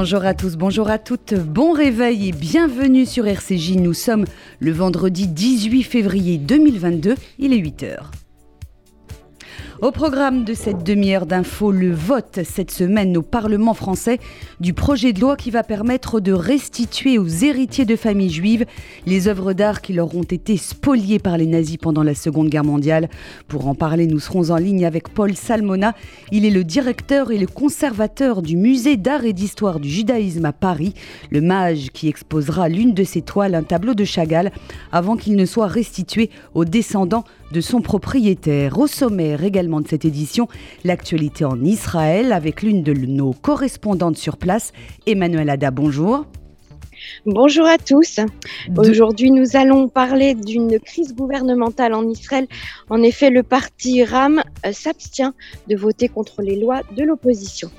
Bonjour à tous, bonjour à toutes, bon réveil et bienvenue sur RCJ. Nous sommes le vendredi 18 février 2022, il est 8h. Au programme de cette demi-heure d'info, le vote cette semaine au Parlement français du projet de loi qui va permettre de restituer aux héritiers de familles juives les œuvres d'art qui leur ont été spoliées par les nazis pendant la Seconde Guerre mondiale. Pour en parler, nous serons en ligne avec Paul Salmona. Il est le directeur et le conservateur du musée d'art et d'histoire du judaïsme à Paris, le mage qui exposera l'une de ses toiles, un tableau de Chagall, avant qu'il ne soit restitué aux descendants de son propriétaire. Au sommaire également de cette édition, l'actualité en Israël avec l'une de nos correspondantes sur place, Emmanuel Ada. Bonjour. Bonjour à tous. Aujourd'hui, nous allons parler d'une crise gouvernementale en Israël. En effet, le parti RAM euh, s'abstient de voter contre les lois de l'opposition.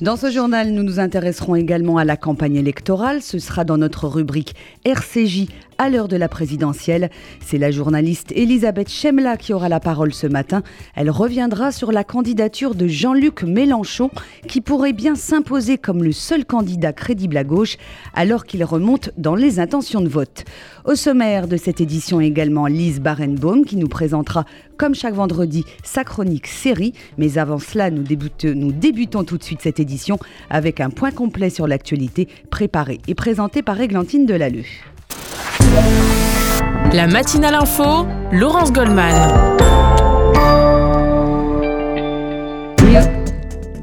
Dans ce journal, nous nous intéresserons également à la campagne électorale. Ce sera dans notre rubrique RCJ à l'heure de la présidentielle. C'est la journaliste Elisabeth Chemla qui aura la parole ce matin. Elle reviendra sur la candidature de Jean-Luc Mélenchon qui pourrait bien s'imposer comme le seul candidat crédible à gauche alors qu'il remonte dans les intentions de vote. Au sommaire de cette édition également Lise Barenbaum qui nous présentera comme chaque vendredi sa chronique série. Mais avant cela, nous, débutons, tout de suite cette édition avec un point complet sur l'actualité préparé et présenté par Églantine Delalleux. La matinale info, Laurence Goldman.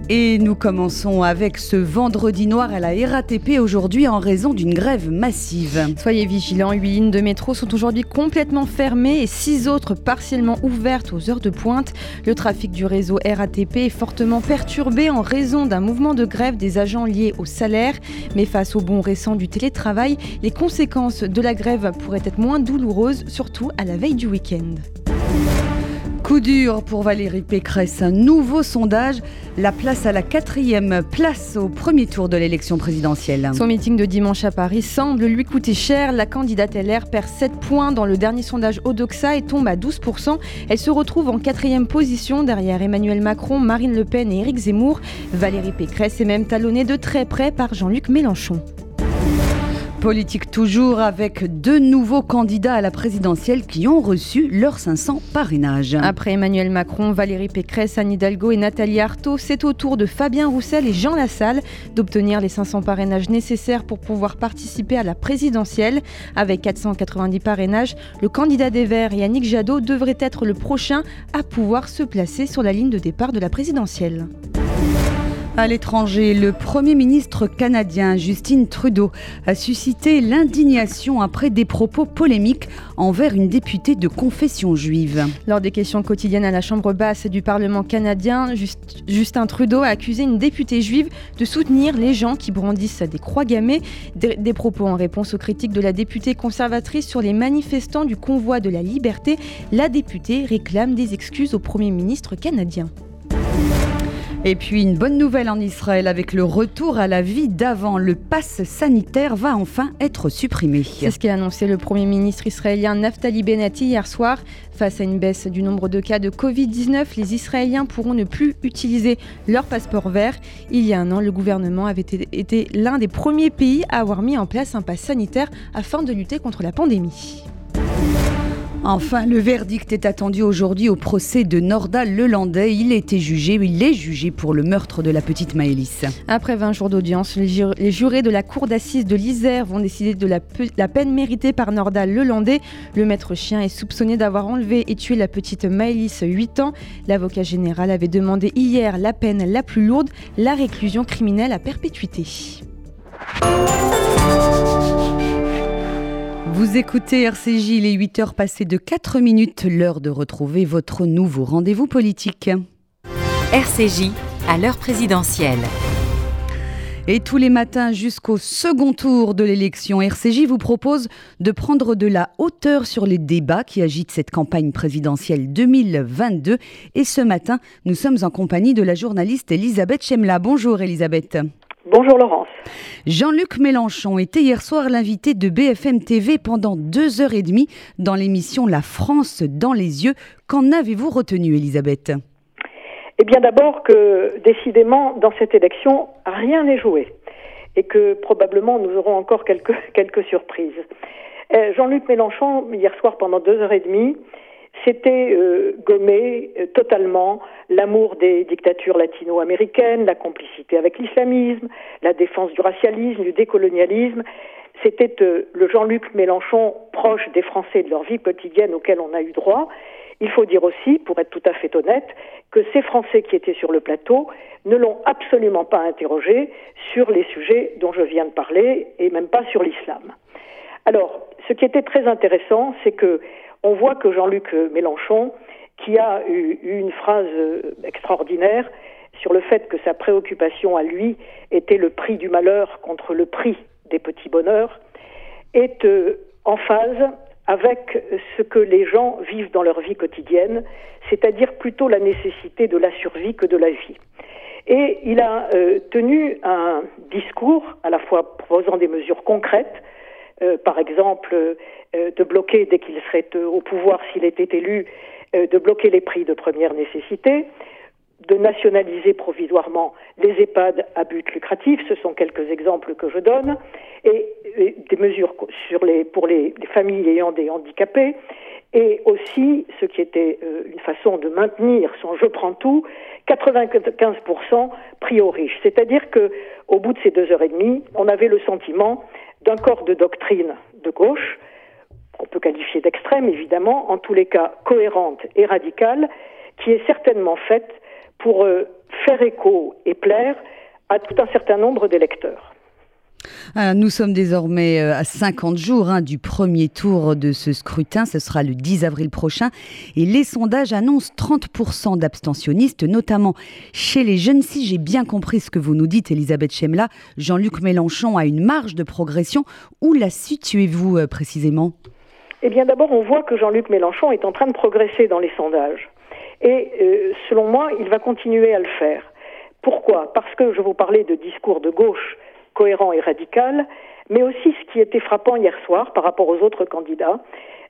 Et nous commençons avec ce vendredi noir à la RATP aujourd'hui en raison d'une grève massive. Soyez vigilants, huit lignes de métro sont aujourd'hui complètement fermées et six autres partiellement ouvertes aux heures de pointe. Le trafic du réseau RATP est fortement perturbé en raison d'un mouvement de grève des agents liés au salaire. Mais face au bond récent du télétravail, les conséquences de la grève pourraient être moins douloureuses, surtout à la veille du week-end. Coup dur pour Valérie Pécresse. Un nouveau sondage la place à la quatrième place au premier tour de l'élection présidentielle. Son meeting de dimanche à Paris semble lui coûter cher. La candidate LR perd 7 points dans le dernier sondage Odoxa et tombe à 12%. Elle se retrouve en quatrième position derrière Emmanuel Macron, Marine Le Pen et Éric Zemmour. Valérie Pécresse est même talonnée de très près par Jean-Luc Mélenchon. Politique toujours avec deux nouveaux candidats à la présidentielle qui ont reçu leurs 500 parrainages. Après Emmanuel Macron, Valérie Pécresse, Anne Hidalgo et Nathalie Arthaud, c'est au tour de Fabien Roussel et Jean Lassalle d'obtenir les 500 parrainages nécessaires pour pouvoir participer à la présidentielle. Avec 490 parrainages, le candidat des Verts, Yannick Jadot, devrait être le prochain à pouvoir se placer sur la ligne de départ de la présidentielle. À l'étranger, le Premier ministre canadien Justin Trudeau a suscité l'indignation après des propos polémiques envers une députée de confession juive. Lors des questions quotidiennes à la Chambre basse du Parlement canadien, Justin Trudeau a accusé une députée juive de soutenir les gens qui brandissent des croix gammées, des propos en réponse aux critiques de la députée conservatrice sur les manifestants du convoi de la liberté. La députée réclame des excuses au Premier ministre canadien. Et puis une bonne nouvelle en Israël avec le retour à la vie d'avant. Le pass sanitaire va enfin être supprimé. C'est ce qu'a annoncé le Premier ministre israélien Naftali Bennett hier soir. Face à une baisse du nombre de cas de Covid-19, les Israéliens pourront ne plus utiliser leur passeport vert. Il y a un an, le gouvernement avait été l'un des premiers pays à avoir mis en place un pass sanitaire afin de lutter contre la pandémie. Enfin, le verdict est attendu aujourd'hui au procès de Nordal Lelandais. Il été jugé, il est jugé pour le meurtre de la petite Maëlys. Après 20 jours d'audience, les, jurés de la cour d'assises de l'Isère vont décider de la, peine méritée par Nordal Lelandais. Le maître chien est soupçonné d'avoir enlevé et tué la petite Maëlys, 8 ans. L'avocat général avait demandé hier la peine la plus lourde, la réclusion criminelle à perpétuité. Vous écoutez RCJ, il est 8 heures passées de 4 minutes, l'heure de retrouver votre nouveau rendez-vous politique. RCJ, à l'heure présidentielle. Et tous les matins jusqu'au second tour de l'élection, RCJ vous propose de prendre de la hauteur sur les débats qui agitent cette campagne présidentielle 2022. Et ce matin, nous sommes en compagnie de la journaliste Elisabeth Chemla. Bonjour Elisabeth. Bonjour Laurence. Jean-Luc Mélenchon était hier soir l'invité de BFM TV pendant deux heures et demie dans l'émission La France dans les yeux. Qu'en avez-vous retenu, Elisabeth? Eh bien d'abord que décidément, dans cette élection, rien n'est joué. et que probablement nous aurons encore quelques, quelques surprises. Euh, Jean-Luc Mélenchon, hier soir pendant deux heures et demie, s'était euh, gommé euh, totalement l'amour des dictatures latino-américaines, la complicité avec l'islamisme, la défense du racialisme, du décolonialisme. C'était le Jean-Luc Mélenchon proche des Français de leur vie quotidienne auquel on a eu droit. Il faut dire aussi, pour être tout à fait honnête, que ces Français qui étaient sur le plateau ne l'ont absolument pas interrogé sur les sujets dont je viens de parler et même pas sur l'islam. Alors, ce qui était très intéressant, c'est que on voit que Jean-Luc Mélenchon, qui a eu une phrase extraordinaire sur le fait que sa préoccupation à lui était le prix du malheur contre le prix des petits bonheurs, est euh, en phase avec ce que les gens vivent dans leur vie quotidienne, c'est-à-dire plutôt la nécessité de la survie que de la vie. Et il a euh, tenu un discours à la fois proposant des mesures concrètes, euh, par exemple euh, de bloquer dès qu'il serait au pouvoir s'il était élu, de bloquer les prix de première nécessité, de nationaliser provisoirement les EHPAD à but lucratif, ce sont quelques exemples que je donne, et, des mesures pour les, familles ayant des handicapés, et aussi ce qui était euh, une façon de maintenir son je prends tout, 95% pris aux riches. C'est-à-dire que au bout de ces deux heures et demie, on avait le sentiment d'un corps de doctrine de gauche, qu'on peut qualifier d'extrême évidemment, en tous les cas cohérente et radicale, qui est certainement faite pour euh, faire écho et plaire à tout un certain nombre d'électeurs. Ah, nous sommes désormais euh, à 50 jours hein, du premier tour de ce scrutin. Ce sera le 10 avril prochain. Et les sondages annoncent 30% d'abstentionnistes, notamment chez les jeunes. Si j'ai bien compris ce que vous nous dites, Elisabeth Chemla, Jean-Luc Mélenchon a une marge de progression. Où la situez-vous euh, précisément? Eh bien, d'abord, on voit que Jean-Luc Mélenchon est en train de progresser dans les sondages. Et euh, selon moi, il va continuer à le faire. Pourquoi? Parce que je vous parlais de discours de gauche cohérent et radical, mais aussi ce qui était frappant hier soir par rapport aux autres candidats,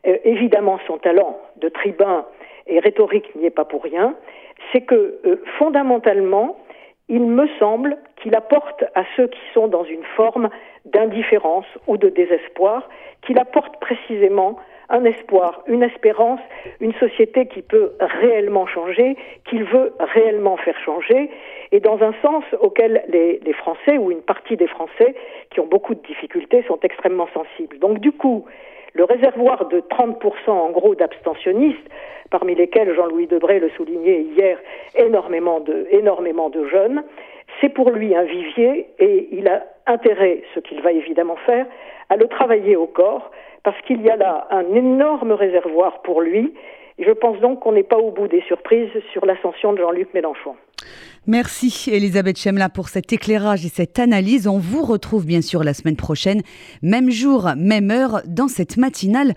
euh, évidemment son talent de tribun et rhétorique n'y est pas pour rien, c'est que euh, fondamentalement, il me semble qu'il apporte à ceux qui sont dans une forme d'indifférence ou de désespoir, qu'il apporte précisément un espoir, une espérance, une société qui peut réellement changer, qu'il veut réellement faire changer, et dans un sens auquel les, Français ou une partie des Français qui ont beaucoup de difficultés sont extrêmement sensibles. Donc du coup, le réservoir de 30% en gros d'abstentionnistes, parmi lesquels Jean-Louis Debré le soulignait hier, énormément de, énormément de jeunes, c'est pour lui un vivier et il a intérêt, ce qu'il va évidemment faire, à le travailler au corps parce qu'il y a là un énorme réservoir pour lui. Je pense donc qu'on n'est pas au bout des surprises sur l'ascension de Jean-Luc Mélenchon. Merci Elisabeth Chemla pour cet éclairage et cette analyse. On vous retrouve bien sûr la semaine prochaine, même jour, même heure, dans cette matinale.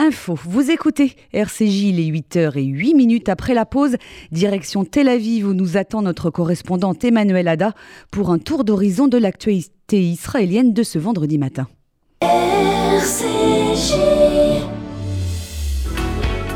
Info, vous écoutez RCJ, les 8h et 8 minutes après la pause. Direction Tel Aviv où nous attend notre correspondante Emmanuel Ada pour un tour d'horizon de l'actualité israélienne de ce vendredi matin.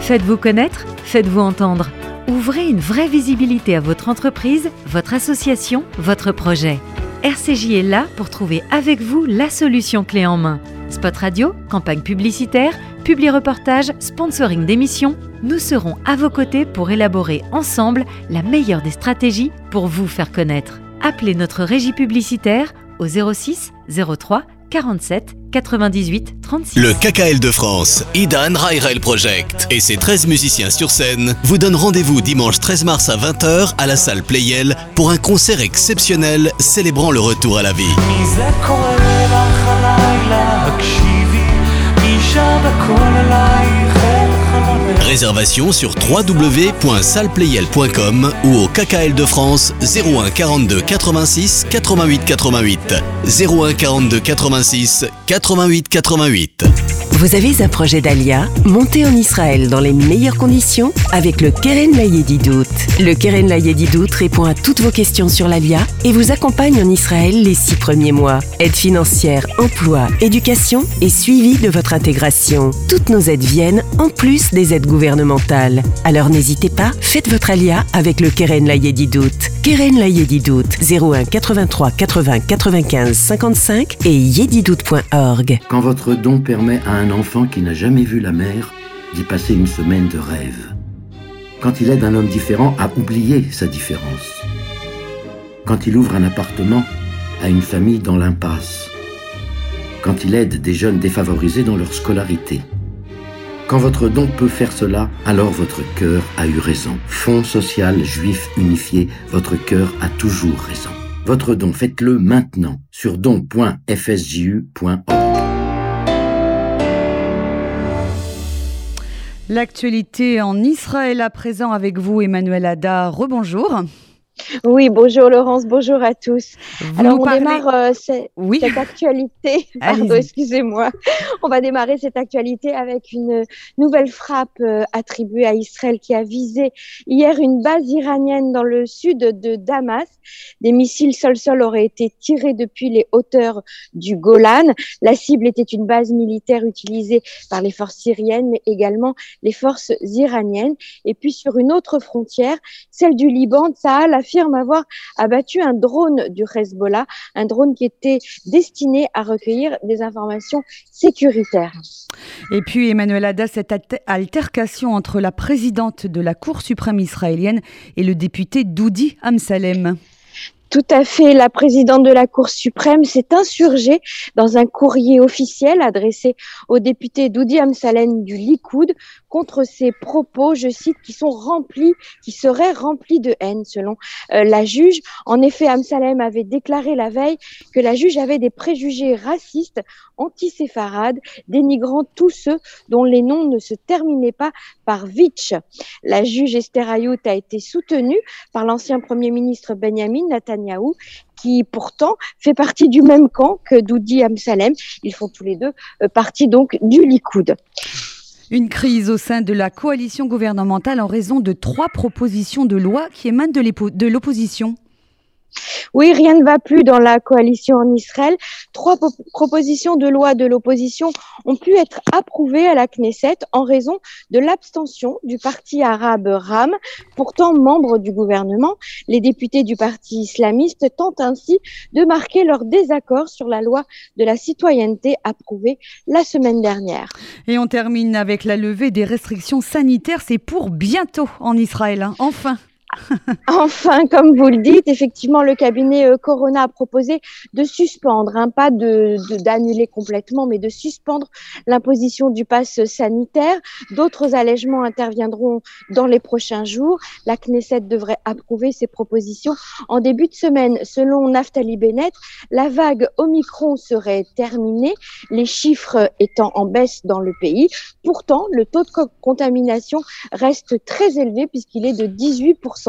Faites-vous connaître, faites-vous entendre. Ouvrez une vraie visibilité à votre entreprise, votre association, votre projet. RCJ est là pour trouver avec vous la solution clé en main. Spot radio, campagne publicitaire, publi reportage, sponsoring d'émissions, nous serons à vos côtés pour élaborer ensemble la meilleure des stratégies pour vous faire connaître. Appelez notre régie publicitaire au 06 03 47 98 36. Le KKL de France, Idan Rairel Project et ses 13 musiciens sur scène vous donnent rendez-vous dimanche 13 mars à 20h à la salle Playel pour un concert exceptionnel célébrant le retour à la vie. תקשיבי, אישה בקול עלייך אל חלונך Réservation sur www.salplayel.com ou au KKL de France 01 42 86 88 88 01 42 86 88 88. Vous avez un projet d'Alia? Montez en Israël dans les meilleures conditions avec le Keren Layedidout. Le Keren Layedidout répond à toutes vos questions sur l'Alia et vous accompagne en Israël les six premiers mois. Aide financière, emploi, éducation et suivi de votre intégration. Toutes nos aides viennent en plus des aides gouvernementales. Alors n'hésitez pas, faites votre Alia avec le Keren Layedidout. Keren Layedidout 01 83 80 95 55 et yedidout.org. Quand votre don permet à un enfant qui n'a jamais vu la mer d'y passer une semaine de rêve. Quand il aide un homme différent à oublier sa différence. Quand il ouvre un appartement à une famille dans l'impasse. Quand il aide des jeunes défavorisés dans leur scolarité. Quand votre don peut faire cela, alors votre cœur a eu raison. Fonds social juif unifié, votre cœur a toujours raison. Votre don, faites-le maintenant sur don.fsju.org. L'actualité en Israël à présent avec vous, Emmanuel Ada. Rebonjour. Oui, bonjour Laurence, bonjour à tous. Alors on démarre euh, cette actualité. Pardon, excusez-moi. On va démarrer cette actualité avec une nouvelle frappe euh, attribuée à Israël qui a visé hier une base iranienne dans le sud de Damas. Des missiles sol-sol auraient été tirés depuis les hauteurs du Golan. La cible était une base militaire utilisée par les forces syriennes, mais également les forces iraniennes. Et puis sur une autre frontière, celle du Liban, Tsahal affirme avoir abattu un drone du Hezbollah, un drone qui était destiné à recueillir des informations sécuritaires. Et puis Emmanuel Ada, cette altercation entre la présidente de la Cour suprême israélienne et le député Doudi Amsalem. Tout à fait. La présidente de la Cour suprême s'est insurgée dans un courrier officiel adressé au député Doudi Amsalem du Likoud contre ses propos, je cite, qui sont remplis, qui seraient remplis de haine, selon euh, la juge. En effet, Amsalem avait déclaré la veille que la juge avait des préjugés racistes, antiséfarades, dénigrant tous ceux dont les noms ne se terminaient pas par Vitch. La juge Esther Ayout a été soutenue par l'ancien premier ministre Benjamin Netanyahu qui pourtant fait partie du même camp que Doudi Amsalem. Ils font tous les deux euh, partie donc du Likoud. Une crise au sein de la coalition gouvernementale en raison de trois propositions de loi qui émanent de l'opposition. Oui, rien ne va plus dans la coalition en Israël. Trois propositions de loi de l'opposition ont pu être approuvées à la Knesset en raison de l'abstention du parti arabe RAM, pourtant membre du gouvernement. Les députés du parti islamiste tentent ainsi de marquer leur désaccord sur la loi de la citoyenneté approuvée la semaine dernière. Et on termine avec la levée des restrictions sanitaires. C'est pour bientôt en Israël, hein. enfin. Enfin, comme vous le dites, effectivement, le cabinet euh, Corona a proposé de suspendre, hein, pas de d'annuler complètement, mais de suspendre l'imposition du pass sanitaire. D'autres allègements interviendront dans les prochains jours. La Knesset devrait approuver ces propositions en début de semaine. Selon Naftali Bennett, la vague Omicron serait terminée, les chiffres étant en baisse dans le pays. Pourtant, le taux de contamination reste très élevé puisqu'il est de 18%.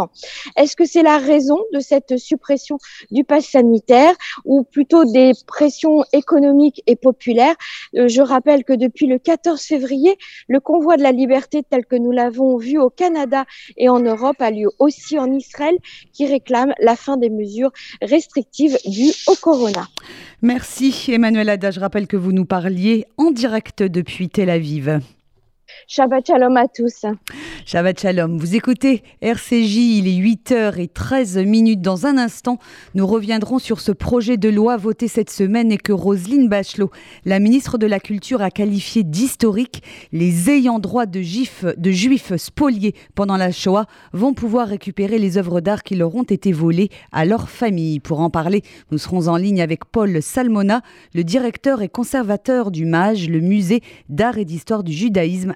Est-ce que c'est la raison de cette suppression du pass sanitaire ou plutôt des pressions économiques et populaires? Euh, Je rappelle que depuis le 14 février, le convoi de la liberté tel que nous l'avons vu au Canada et en Europe a lieu aussi en Israël qui réclame la fin des mesures restrictives dues au corona. Merci Emmanuel Ada. Je rappelle que vous nous parliez en direct depuis Tel Aviv. Shabbat Shalom à tous. Shabbat Shalom. Vous écoutez RCJ, il est 8h13 minutes. Dans un instant, nous reviendrons sur ce projet de loi voté cette semaine et que Roselyne Bachelot, la ministre de la Culture, a qualifié d'historique. Les ayants droit de, juifs spoliés pendant la Shoah vont pouvoir récupérer les œuvres d'art qui leur ont été volées à leur famille. Pour en parler, nous serons en ligne avec Paul Salmona, le directeur et conservateur du MAGE, le musée d'art et d'histoire du judaïsme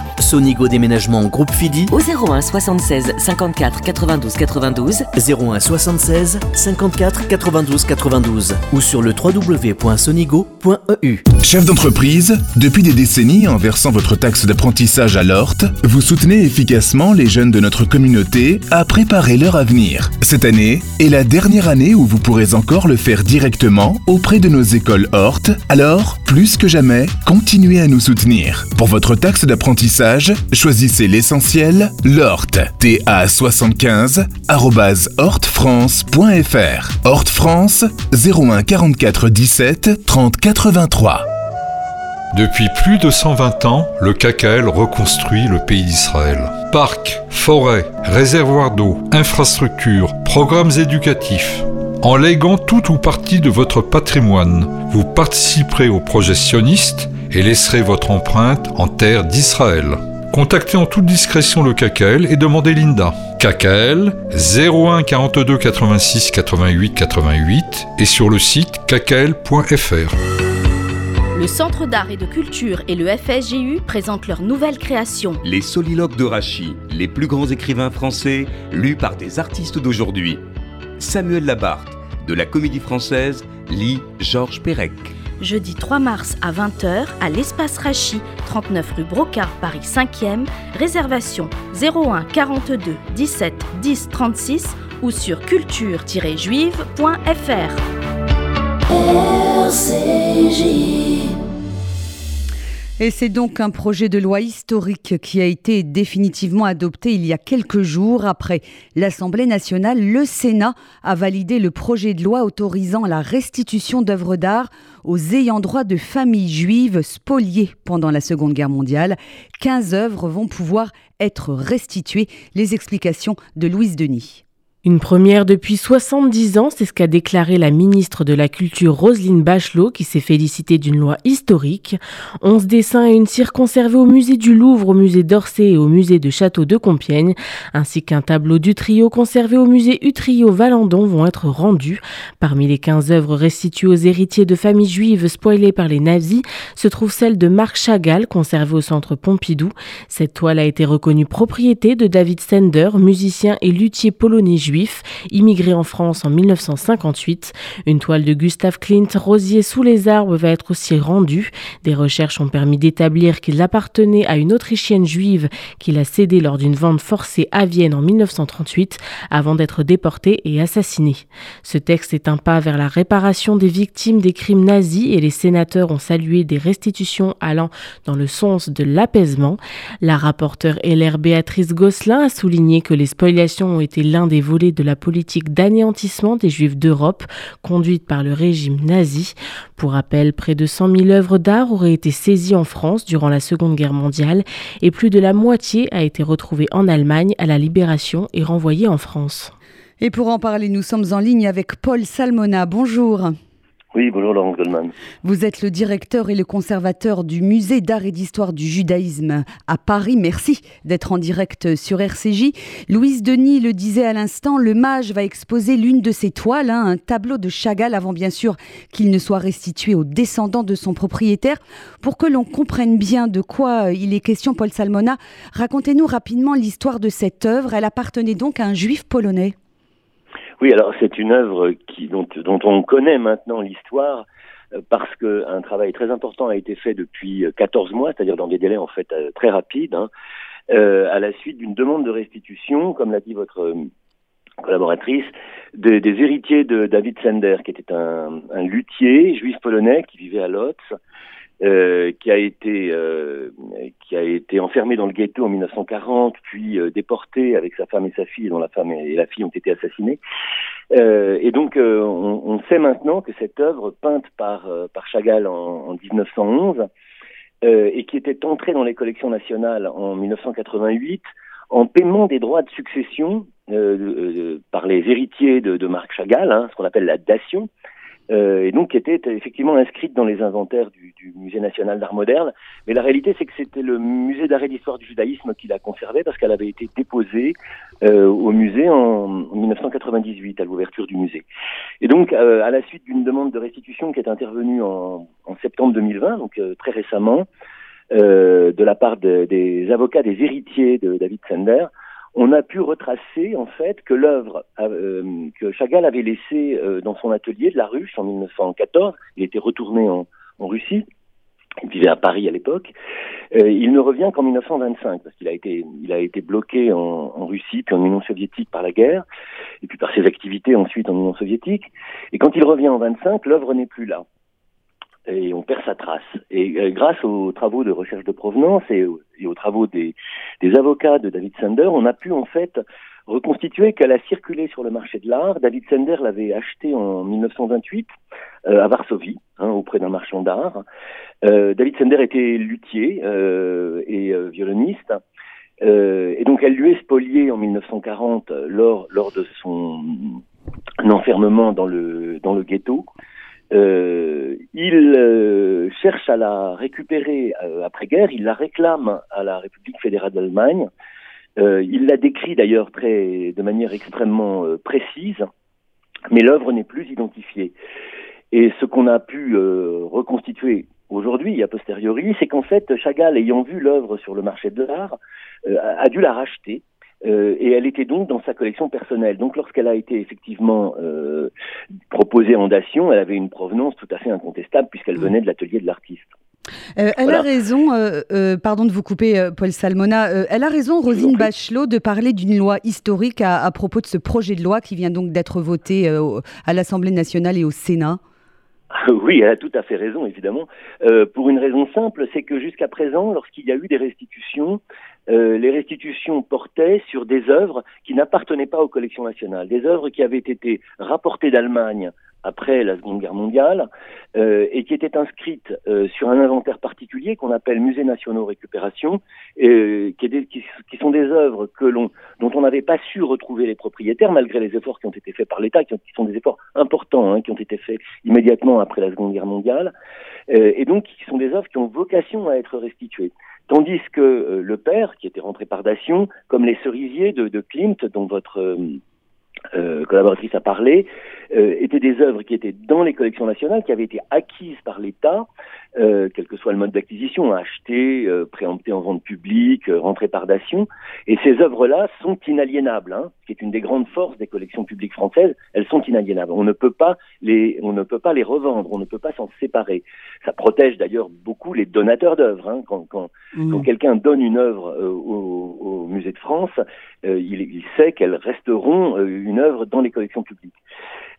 Sonigo Déménagement Groupe FIDI au 01 76 54 92 92 01 76 54 92 92 ou sur le www.sonigo.eu. Chef d'entreprise, depuis des décennies, en versant votre taxe d'apprentissage à l'ORT, vous soutenez efficacement les jeunes de notre communauté à préparer leur avenir. Cette année est la dernière année où vous pourrez encore le faire directement auprès de nos écoles HORT, alors, plus que jamais, continuez à nous soutenir. Pour votre taxe d'apprentissage, choisissez l'essentiel, l'ORT, TA75, hortfrance.fr. Horte France, 01 44 17 30 83. Depuis plus de 120 ans, le KKL reconstruit le pays d'Israël. Parcs, forêts, réservoirs d'eau, infrastructures, programmes éducatifs. En léguant tout ou partie de votre patrimoine, vous participerez au projet sioniste et laisserez votre empreinte en terre d'Israël. Contactez en toute discrétion le KKL et demandez Linda. KKL 01 42 86 88 88 et sur le site kkl.fr. Le Centre d'art et de culture et le FSJU présentent leur nouvelle création. Les soliloques de Rachi, les plus grands écrivains français, lus par des artistes d'aujourd'hui. Samuel Labarthe, de la Comédie Française, lit Georges Perec. Jeudi 3 mars à 20h à l'espace Rachi, 39 rue Brocard, Paris 5e. Réservation 01 42 17 10 36 ou sur culture-juive.fr. Et c'est donc un projet de loi historique qui a été définitivement adopté il y a quelques jours après l'Assemblée nationale. Le Sénat a validé le projet de loi autorisant la restitution d'œuvres d'art aux ayants droit de familles juives spoliées pendant la Seconde Guerre mondiale. 15 œuvres vont pouvoir être restituées. Les explications de Louise Denis. Une première depuis 70 ans, c'est ce qu'a déclaré la ministre de la Culture Roselyne Bachelot qui s'est félicitée d'une loi historique. 11 dessins et une cire conservés au musée du Louvre, au musée d'Orsay et au musée de Château de Compiègne, ainsi qu'un tableau du trio conservé au musée Utrio Valandon vont être rendus. Parmi les 15 œuvres restituées aux héritiers de familles juives spoilées par les nazis, se trouve celle de Marc Chagall conservée au centre Pompidou. Cette toile a été reconnue propriété de David Sender, musicien et luthier polonais juif immigré en France en 1958. Une toile de Gustave Clint, Rosier sous les arbres, va être aussi rendue. Des recherches ont permis d'établir qu'il appartenait à une Autrichienne juive qu'il a cédée lors d'une vente forcée à Vienne en 1938 avant d'être déporté et assassiné. Ce texte est un pas vers la réparation des victimes des crimes nazis et les sénateurs ont salué des restitutions allant dans le sens de l'apaisement. La rapporteure LR Béatrice Gosselin a souligné que les spoliations ont été l'un des volets de la politique d'anéantissement des Juifs d'Europe conduite par le régime nazi. Pour rappel, près de 100 000 œuvres d'art auraient été saisies en France durant la Seconde Guerre mondiale et plus de la moitié a été retrouvée en Allemagne à la Libération et renvoyée en France. Et pour en parler, nous sommes en ligne avec Paul Salmona. Bonjour. Oui, bonjour Laurent Goldman. Vous êtes le directeur et le conservateur du musée d'art et d'histoire du judaïsme à Paris. Merci d'être en direct sur RCJ. Louise Denis le disait à l'instant, le mage va exposer l'une de ses toiles, hein, un tableau de Chagall, avant bien sûr qu'il ne soit restitué aux descendants de son propriétaire. Pour que l'on comprenne bien de quoi il est question, Paul Salmona, racontez-nous rapidement l'histoire de cette œuvre. Elle appartenait donc à un juif polonais. Oui, alors c'est une œuvre qui, dont, dont on connaît maintenant l'histoire euh, parce qu'un travail très important a été fait depuis 14 mois, c'est-à-dire dans des délais en fait euh, très rapides, hein, euh, à la suite d'une demande de restitution, comme l'a dit votre collaboratrice, de, des héritiers de David Sender, qui était un, un luthier juif polonais qui vivait à Lotz, euh, qui a été euh, enfermé dans le ghetto en 1940, puis euh, déporté avec sa femme et sa fille, dont la femme et la fille ont été assassinées. et donc, on, on, sait maintenant que cette œuvre peinte par par Chagall en, en 1911 et qui était entrée dans les collections nationales en 1988 en paiement des droits de succession par les héritiers de, de Marc Chagall, hein, ce qu'on appelle la dation euh, et donc qui était effectivement inscrite dans les inventaires du, Musée national d'art moderne. Mais la réalité, c'est que c'était le Musée d'art et d'histoire du judaïsme qui l'a conservée parce qu'elle avait été déposée euh, au musée en, 1998 à l'ouverture du musée. Et donc, euh, à la suite d'une demande de restitution qui est intervenue en, septembre 2020, donc très récemment, de la part des avocats des héritiers de David Sender, on a pu retracer en fait que l'œuvre que Chagall avait laissée dans son atelier de la Ruche en 1914, il était retourné en, en Russie, il vivait à Paris à l'époque. Euh, il ne revient qu'en 1925 parce qu'il a été, il a été bloqué en, en, Russie puis en Union soviétique par la guerre et puis par ses activités ensuite en Union soviétique. Et quand il revient en 25, l'œuvre n'est plus là et on perd sa trace. Et euh, grâce aux travaux de recherche de provenance et, et aux travaux des, avocats de David Sander, on a pu en fait reconstituer qu'elle a circulé sur le marché de l'art. David Sender l'avait acheté en 1928 euh, à Varsovie, hein, auprès d'un marchand d'art. Euh, David Sender était luthier euh, et violoniste. Et donc elle lui est spoliée en 1940 lors, de son enfermement dans le ghetto. Euh, il euh, cherche à la récupérer euh, après-guerre, il la réclame à la République fédérale d'Allemagne. il la décrit d'ailleurs très, de manière extrêmement précise, mais l'œuvre n'est plus identifiée. Et ce qu'on a pu reconstituer aujourd'hui, a posteriori, c'est qu'en fait, Chagall, ayant vu l'œuvre sur le marché de l'art, a dû la racheter euh, et elle était donc dans sa collection personnelle. Donc lorsqu'elle a été effectivement euh, proposée en dation, elle avait une provenance tout à fait incontestable puisqu'elle mmh. venait de l'atelier de l'artiste. Euh, elle a raison, pardon de vous couper, Paul Salmona, elle a raison, Rosine Bachelot, de parler d'une loi historique à, à, propos de ce projet de loi qui vient donc d'être voté à l'Assemblée nationale et au Sénat. Oui, elle a tout à fait raison, évidemment. Euh, pour une raison simple, c'est que jusqu'à présent, lorsqu'il y a eu des restitutions, euh, les restitutions portaient sur des œuvres qui n'appartenaient pas aux collections nationales, des œuvres qui avaient été rapportées d'Allemagne après la Seconde Guerre mondiale euh, et qui étaient inscrites euh, sur un inventaire particulier qu'on appelle Musées nationaux récupération, qui, sont des œuvres dont on n'avait pas su retrouver les propriétaires malgré les efforts qui ont été faits par l'État, qui, sont des efforts importants, hein, qui ont été faits immédiatement après la Seconde Guerre mondiale, et donc qui sont des œuvres qui ont vocation à être restituées. Tandis que euh, le père, qui était rentré par Dation, comme les cerisiers de, de Klimt, dont votre euh, euh, collaboratrice a parlé, euh, étaient des œuvres qui étaient dans les collections nationales, qui avaient été acquises par l'État, quel que soit le mode d'acquisition, achetées, euh, préemptées en vente publique, rentrées par dation. Et ces œuvres-là sont inaliénables, hein, qui est une des grandes forces des collections publiques françaises. Elles sont inaliénables. On ne peut pas les, on ne peut pas les revendre, on ne peut pas s'en séparer. Ça protège d'ailleurs beaucoup les donateurs d'œuvres. Hein, quand, quand, mmh. quand quelqu'un donne une œuvre euh, au, au, musée de France, il, il, sait qu'elles resteront une œuvre dans les collections publiques.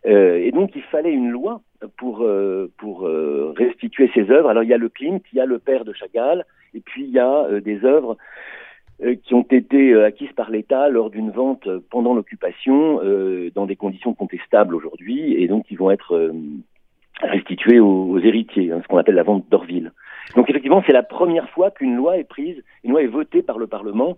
Euh, et donc il fallait une loi pour, euh, pour euh, restituer ces œuvres. Alors il y a le Klimt, il y a le père de Chagall, et puis il y a des œuvres qui ont été acquises par l'État lors d'une vente pendant l'occupation, dans des conditions contestables aujourd'hui, et donc ils vont être restituées aux, héritiers, hein, ce qu'on appelle la vente d'Orville. Donc effectivement, c'est la première fois qu'une loi est prise, une loi est votée par le Parlement.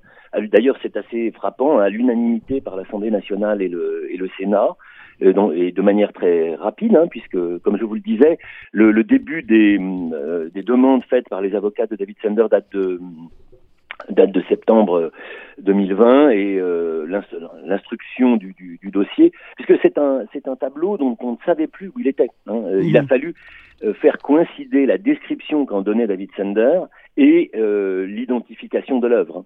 D'ailleurs, c'est assez frappant, à l'unanimité par l'Assemblée nationale et le, Sénat. Euh, et de manière très rapide, hein, puisque, comme je vous le disais, le, début des, euh, des, demandes faites par les avocats de David Sander date de date de septembre 2020 et euh, l'instruction du, du, du, dossier, puisque c'est un c'est un tableau dont on ne savait plus où il était. Hein. Mmh. Il a fallu euh, faire coïncider la description qu'en donnait David Sander et euh, l'identification de l'œuvre.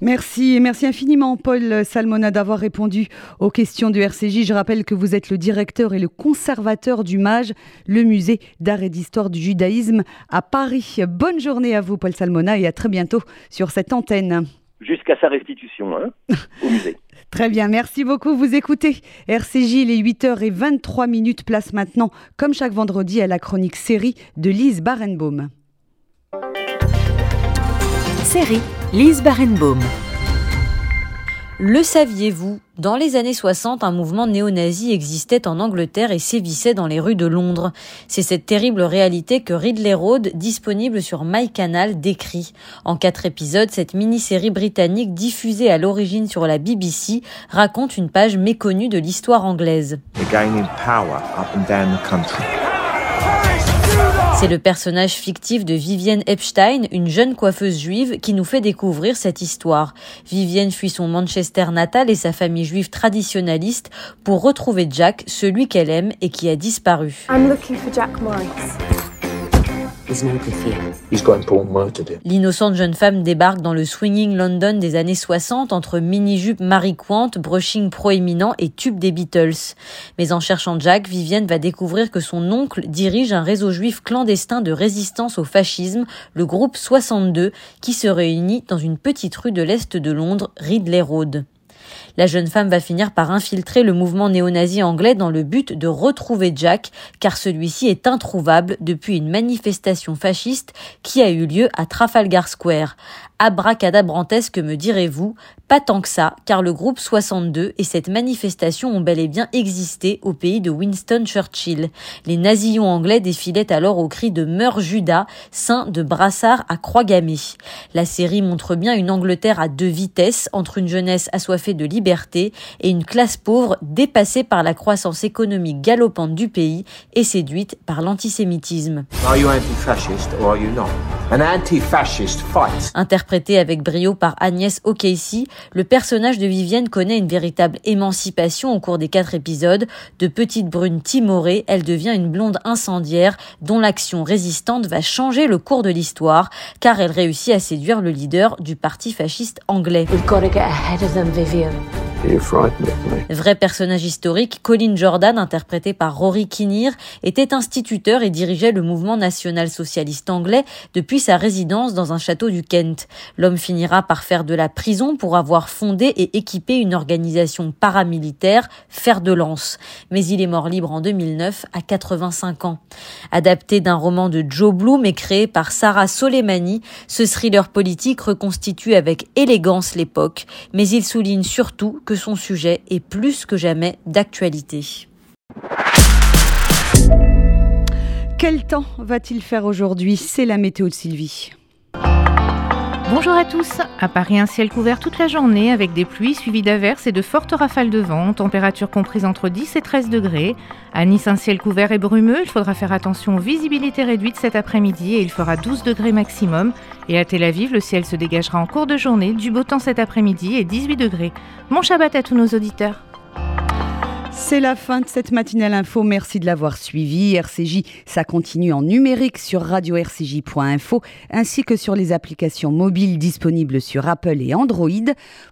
Merci, merci infiniment Paul Salmona d'avoir répondu aux questions du RCJ. Je rappelle que vous êtes le directeur et le conservateur du MAGE, le musée d'art et d'histoire du judaïsme à Paris. Bonne journée à vous Paul Salmona et à très bientôt sur cette antenne. Jusqu'à sa restitution hein, au musée. Très bien, merci beaucoup. Vous écoutez RCJ, les 8h23 minutes, place maintenant, comme chaque vendredi, à la chronique série de Lise Barenbaum. Série Lise Barenbaum. Le saviez-vous? Dans les années 60, un mouvement néo-nazi existait en Angleterre et sévissait dans les rues de Londres. C'est cette terrible réalité que Ridley Road, disponible sur MyCanal, décrit. En quatre épisodes, cette mini-série britannique diffusée à l'origine sur la BBC raconte une page méconnue de l'histoire anglaise. C'est le personnage fictif de Vivienne Epstein, une jeune coiffeuse juive, qui nous fait découvrir cette histoire. Vivienne fuit son Manchester natal et sa famille juive traditionnaliste pour retrouver Jack, celui qu'elle aime et qui a disparu. L'innocente jeune femme débarque dans le swinging London des années 60 entre mini-jupe mariquante, brushing proéminent et tube des Beatles. Mais en cherchant Jack, Vivienne va découvrir que son oncle dirige un réseau juif clandestin de résistance au fascisme, le groupe 62, qui se réunit dans une petite rue de l'est de Londres, Ridley Road. La jeune femme va finir par infiltrer le mouvement néo-nazi anglais dans le but de retrouver Jack, car celui-ci est introuvable depuis une manifestation fasciste qui a eu lieu à Trafalgar Square. Abracadabrantesque me direz-vous Pas tant que ça, car le groupe 62 et cette manifestation ont bel et bien existé au pays de Winston Churchill. Les nazillons anglais défilaient alors au cri de Meurs Judas, saint de brassard à croix gammée. La série montre bien une Angleterre à deux vitesses, entre une jeunesse assoiffée de liberté et une classe pauvre dépassée par la croissance économique galopante du pays et séduite par l'antisémitisme. Interprété avec brio par Agnès O'Casey, le personnage de Vivienne connaît une véritable émancipation au cours des quatre épisodes. De petite brune timorée, elle devient une blonde incendiaire dont l'action résistante va changer le cours de l'histoire, car elle réussit à séduire le leader du parti fasciste anglais. Vrai personnage historique, Colin Jordan, interprété par Rory Kinnear, était instituteur et dirigeait le mouvement national-socialiste anglais depuis sa résidence dans un château du Kent. L'homme finira par faire de la prison pour avoir fondé et équipé une organisation paramilitaire, Fer de Lance. Mais il est mort libre en 2009 à 85 ans. Adapté d'un roman de Joe Bloom et créé par Sarah Soleimani, ce thriller politique reconstitue avec élégance l'époque, mais il souligne surtout que son sujet est plus que jamais d'actualité. Quel temps va-t-il faire aujourd'hui? C'est la météo de Sylvie. Bonjour à tous. À Paris, un ciel couvert toute la journée avec des pluies suivies d'averses et de fortes rafales de vent, température comprise entre 10 et 13 degrés. À Nice, un ciel couvert et brumeux, il faudra faire attention visibilité réduite cet après-midi et il fera 12 degrés maximum. Et à Tel Aviv, le ciel se dégagera en cours de journée, du beau temps cet après-midi et 18 degrés. Bon Shabbat à tous nos auditeurs. C'est la fin de cette matinale info. Merci de l'avoir suivi. RCJ, ça continue en numérique sur radio-rcj.info ainsi que sur les applications mobiles disponibles sur Apple et Android.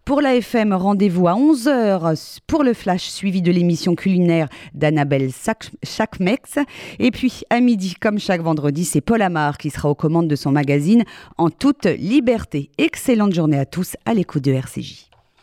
Pour la FM, rendez-vous à 11h pour le flash suivi de l'émission culinaire d'Annabelle Chakmex. Et puis à midi, comme chaque vendredi, c'est Paul Amar qui sera aux commandes de son magazine en toute liberté. Excellente journée à tous à l'écoute de RCJ.